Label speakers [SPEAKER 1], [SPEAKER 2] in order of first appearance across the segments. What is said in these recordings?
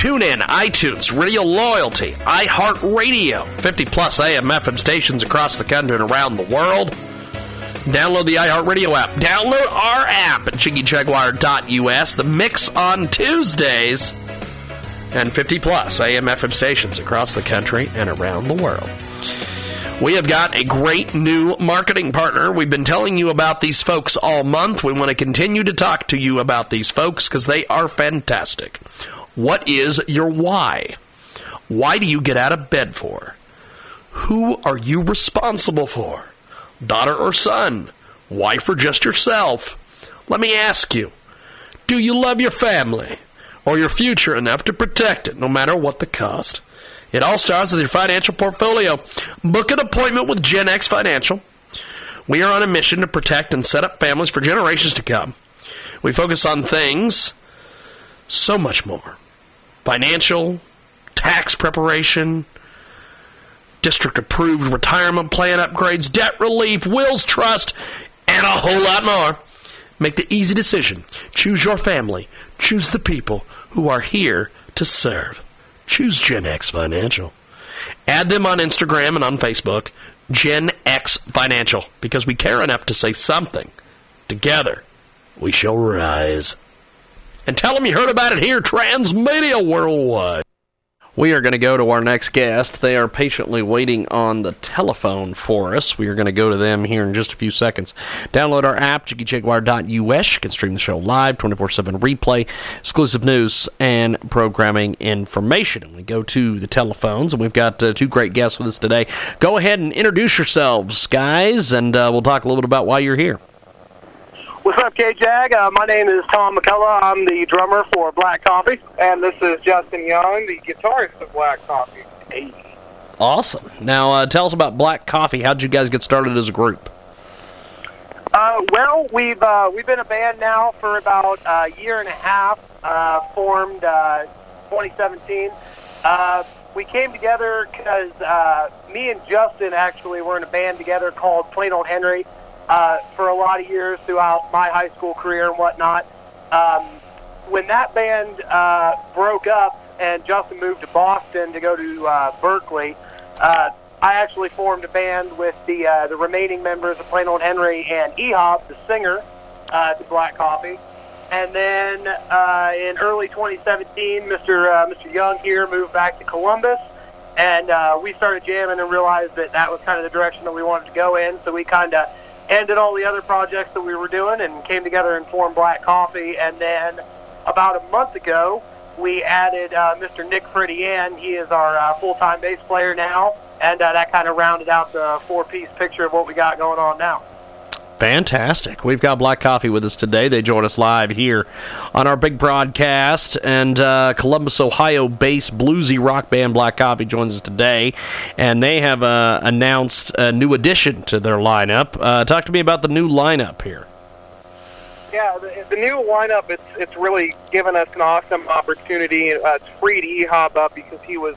[SPEAKER 1] Tune in, iTunes, Radio Loyalty, iHeartRadio, 50 plus AM FM stations across the country and around the world. Download the iHeartRadio app. Download our app at jiggyjaguar.us. The mix on Tuesdays. And 50 plus AM FM stations across the country and around the world. We have got a great new marketing partner. We've been telling you about these folks all month. We want to continue to talk to you about these folks because they are fantastic. What is your why? Why do you get out of bed for? Who are you responsible for? Daughter or son? Wife or just yourself? Let me ask you do you love your family or your future enough to protect it no matter what the cost? It all starts with your financial portfolio. Book an appointment with Gen X Financial. We are on a mission to protect and set up families for generations to come. We focus on things so much more financial, tax preparation, district approved retirement plan upgrades, debt relief, wills, trust, and a whole lot more. Make the easy decision. Choose your family. Choose the people who are here to serve. Choose Gen X Financial. Add them on Instagram and on Facebook, Gen X Financial, because we care enough to say something. Together, we shall rise. And tell them you heard about it here, Transmedia Worldwide. We are going to go to our next guest. They are patiently waiting on the telephone for us. We are going to go to them here in just a few seconds. Download our app, jiggyjaguar.us. You can stream the show live, 24 7 replay, exclusive news, and programming information. And we go to the telephones, and we've got uh, two great guests with us today. Go ahead and introduce yourselves, guys, and uh, we'll talk a little bit about why you're here.
[SPEAKER 2] What's up, K-Jag? Uh, my name is Tom McCullough. I'm the drummer for Black Coffee. And this is Justin Young, the guitarist of Black Coffee. Hey.
[SPEAKER 1] Awesome. Now, uh, tell us about Black Coffee. How did you guys get started as a group?
[SPEAKER 2] Uh, well, we've uh, we've been a band now for about a year and a half. Uh, formed uh, 2017. Uh, we came together because uh, me and Justin actually were in a band together called Plain Old Henry uh, for a lot of years throughout my high school career and whatnot. Um, when that band uh, broke up and Justin moved to Boston to go to uh, Berklee, uh, I actually formed a band with the uh, the remaining members of Plain Old Henry and Ehab, the singer, uh, to Black Coffee. And then uh, in early 2017, Mr. Uh, Mr. Young here moved back to Columbus, and uh, we started jamming and realized that that was kind of the direction that we wanted to go in. So we kind of ended all the other projects that we were doing and came together and formed Black Coffee. And then about a month ago, we added uh, Mr. Nick Fredian. He is our uh, full-time bass player now, and uh, that kind of rounded out the four-piece picture of what we got going on now.
[SPEAKER 1] Fantastic. We've got Black Coffee with us today. They join us live here on our big broadcast. And uh, Columbus, Ohio based bluesy rock band Black Coffee joins us today. And they have uh, announced a new addition to their lineup. Uh, talk to me about the new lineup here.
[SPEAKER 2] Yeah, the, the new lineup, it's, it's really given us an awesome opportunity. Uh, it's free to Ehab up because he was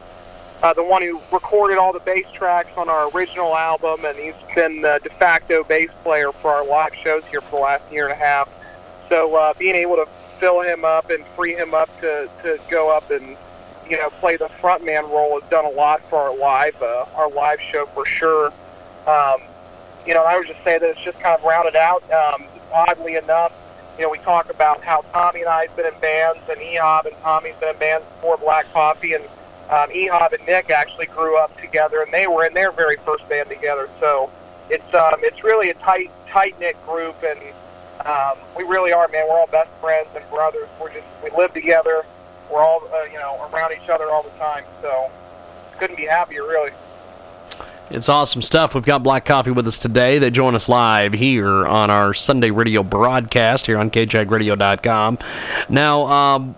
[SPEAKER 2] uh, the one who recorded all the bass tracks on our original album, and he's been the de facto bass player for our live shows here for the last year and a half. So uh, being able to fill him up and free him up to, to go up and you know play the frontman role has done a lot for our live uh, our live show for sure. Um, you know, I would just say that it's just kind of rounded out. Um, oddly enough, you know, we talk about how Tommy and I have been in bands, and Ehab and Tommy's been in bands before Black Coffee, and um, Ehab and Nick actually grew up together, and they were in their very first band together. So it's um, it's really a tight tight knit group, and um, we really are, man. We're all best friends and brothers. We're just we live together. We're all uh, you know around each other all the time. So couldn't be happier, really.
[SPEAKER 1] It's awesome stuff. We've got Black Coffee with us today. They join us live here on our Sunday radio broadcast here on kjagradio.com. Now, um,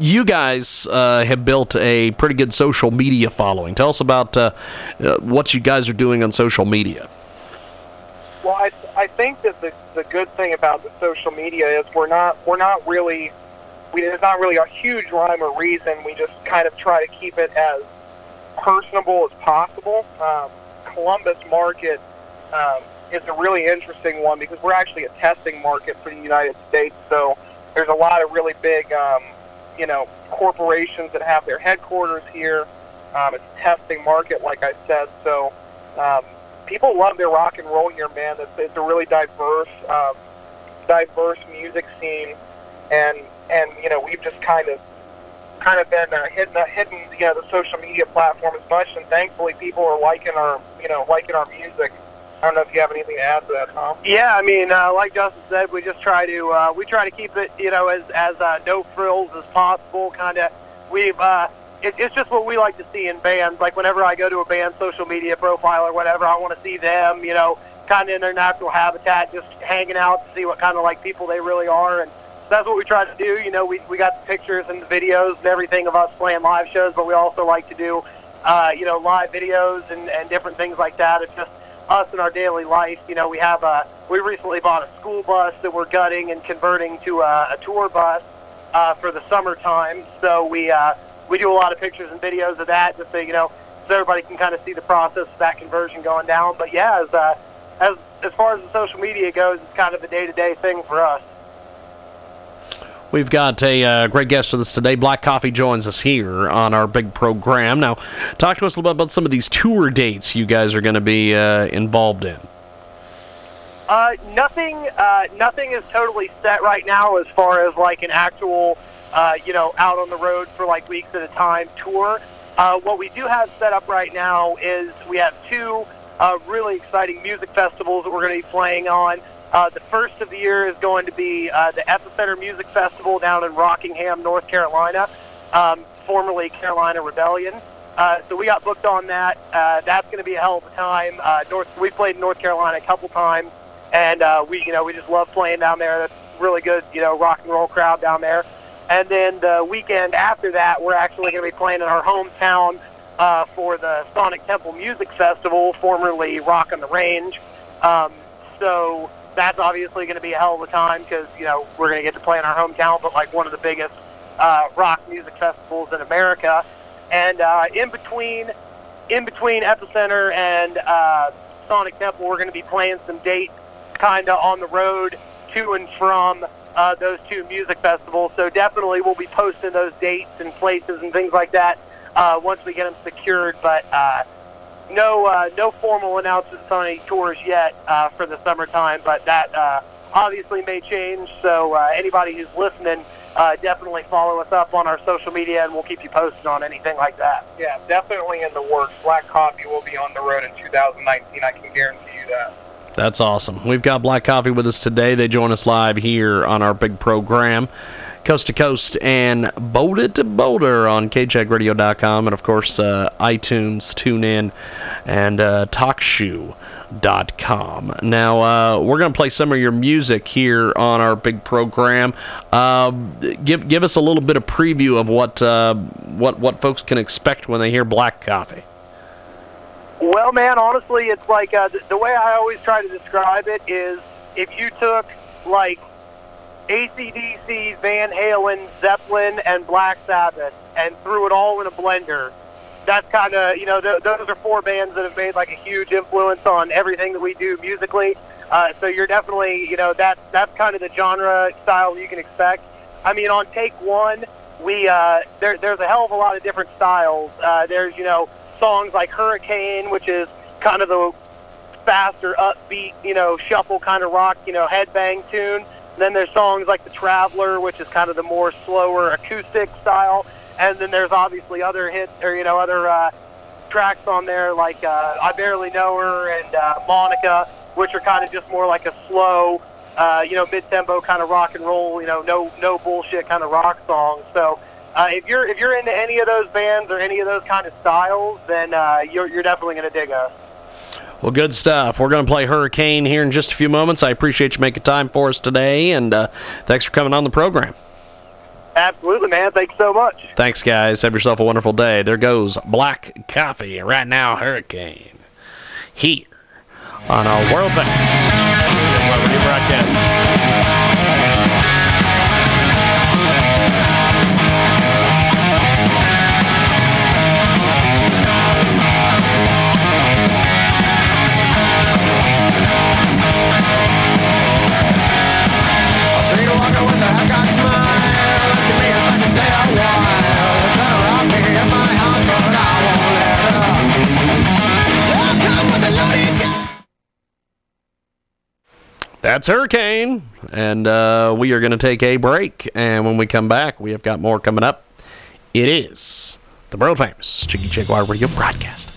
[SPEAKER 1] you guys uh, have built a pretty good social media following. Tell us about uh, uh, what you guys are doing on social media.
[SPEAKER 2] Well, I, I think that the, the good thing about the social media is we're not we're not really we, there's not really a huge rhyme or reason. We just kind of try to keep it as personable as possible. Um, Columbus market um, is a really interesting one because we're actually a testing market for the United States. So there's a lot of really big, um, you know, corporations that have their headquarters here. Um, it's a testing market, like I said. So um, people love their rock and roll here, man. It's, it's a really diverse, um, diverse music scene, and and you know we've just kind of kind of been uh, the hitting you know the social media platform as much, and thankfully people are liking our you know liking our music. I don't know if you have anything to add to that, Tom. Yeah, I mean, uh, like Justin said, we just try to uh, we try to keep it you know as as uh, no frills as possible. Kind of we've uh, it, it's just what we like to see in bands. Like whenever I go to a band social media profile or whatever, I want to see them you know kind of in their natural habitat, just hanging out to see what kind of like people they really are and that's what we try to do. You know, we, we got the pictures and the videos and everything of us playing live shows, but we also like to do, uh, you know, live videos and, and different things like that. It's just us in our daily life. You know, we have a, we recently bought a school bus that we're gutting and converting to a, a tour bus uh, for the summertime. So we, uh, we do a lot of pictures and videos of that just so, you know, so everybody can kind of see the process of that conversion going down. But yeah, as, uh, as, as far as the social media goes, it's kind of a day-to-day thing for us.
[SPEAKER 1] We've got a uh, great guest with us today. Black Coffee joins us here on our big program. Now, talk to us a little bit about some of these tour dates you guys are going to be uh, involved in.
[SPEAKER 2] Uh, nothing, uh, nothing is totally set right now as far as like an actual, uh, you know, out on the road for like weeks at a time tour. Uh, what we do have set up right now is we have two really exciting music festivals that we're going to be playing on. Uh, the first of the year is going to be uh, the Epicenter Music Festival down in Rockingham, North Carolina, um, formerly Carolina Rebellion. Uh, so we got booked on that. Uh, that's going to be a hell of a time. Uh, North, we played in North Carolina a couple times, and uh, we, you know, we just love playing down there. That's really good, you know, rock and roll crowd down there. And then the weekend after that, we're actually going to be playing in our hometown uh, for the Sonic Temple Music Festival, formerly Rock on the Range. Um, so that's obviously going to be a hell of a time because you know we're going to get to play in our hometown, but like one of the biggest uh, rock music festivals in America. And uh, in between, in between Epicenter and uh, Sonic Temple, we're going to be playing some dates, kind of on the road to and from uh, those two music festivals. So definitely, we'll be posting those dates and places and things like that uh, once we get them secured. But uh, no uh, no formal announcements on any tours yet uh, for the summertime, but that uh, obviously may change. So uh, anybody who's listening, uh, definitely follow us up on our social media, and we'll keep you posted on anything like that. Yeah, definitely in the works. Black Coffee will be on the road in 2019. I can guarantee you that.
[SPEAKER 1] That's awesome. We've got Black Coffee with us today. They join us live here on our big program coast to coast and Boulder to Boulder on kjagradio.com and, of course, uh, iTunes, TuneIn, and uh, TalkShoe.com. Now, uh, we're going to play some of your music here on our big program. Uh, give give us a little bit of preview of what uh, what what folks can expect when they hear Black Coffee.
[SPEAKER 2] Well, man, honestly, it's like uh, the, the way I always try to describe it is if you took like ACDC, Van Halen, Zeppelin, and Black Sabbath, and threw it all in a blender. That's kind of, you know, th- those are four bands that have made like a huge influence on everything that we do musically. Uh, so you're definitely, you know, that that's kind of the genre style you can expect. I mean, on take one, we uh, there, there's a hell of a lot of different styles. Uh, there's, you know, songs like Hurricane, which is kind of the faster, upbeat, you know, shuffle kind of rock, you know, headbang tune. Then there's songs like The Traveler, which is kind of the more slower acoustic style. And then there's obviously other hits or, you know, other uh, tracks on there like uh, I Barely Know Her and uh, Monica, which are kind of just more like a slow, uh, you know, mid-tempo kind of rock and roll, you know, no no bullshit kind of rock song. So uh, if you're if you're into any of those bands or any of those kind of styles, then uh, you're you're definitely to dig us.
[SPEAKER 1] Well, good stuff. We're going to play Hurricane here in just a few moments. I appreciate you making time for us today, and uh, thanks for coming on the program.
[SPEAKER 2] Absolutely, man. Thanks so much.
[SPEAKER 1] Thanks, guys. Have yourself a wonderful day. There goes Black Coffee. Right now, Hurricane. Here on our World Bank. broadcast. Hurricane. And uh, we are going to take a break. And when we come back, we have got more coming up. It is the world famous Chicky Jaguar Radio broadcast.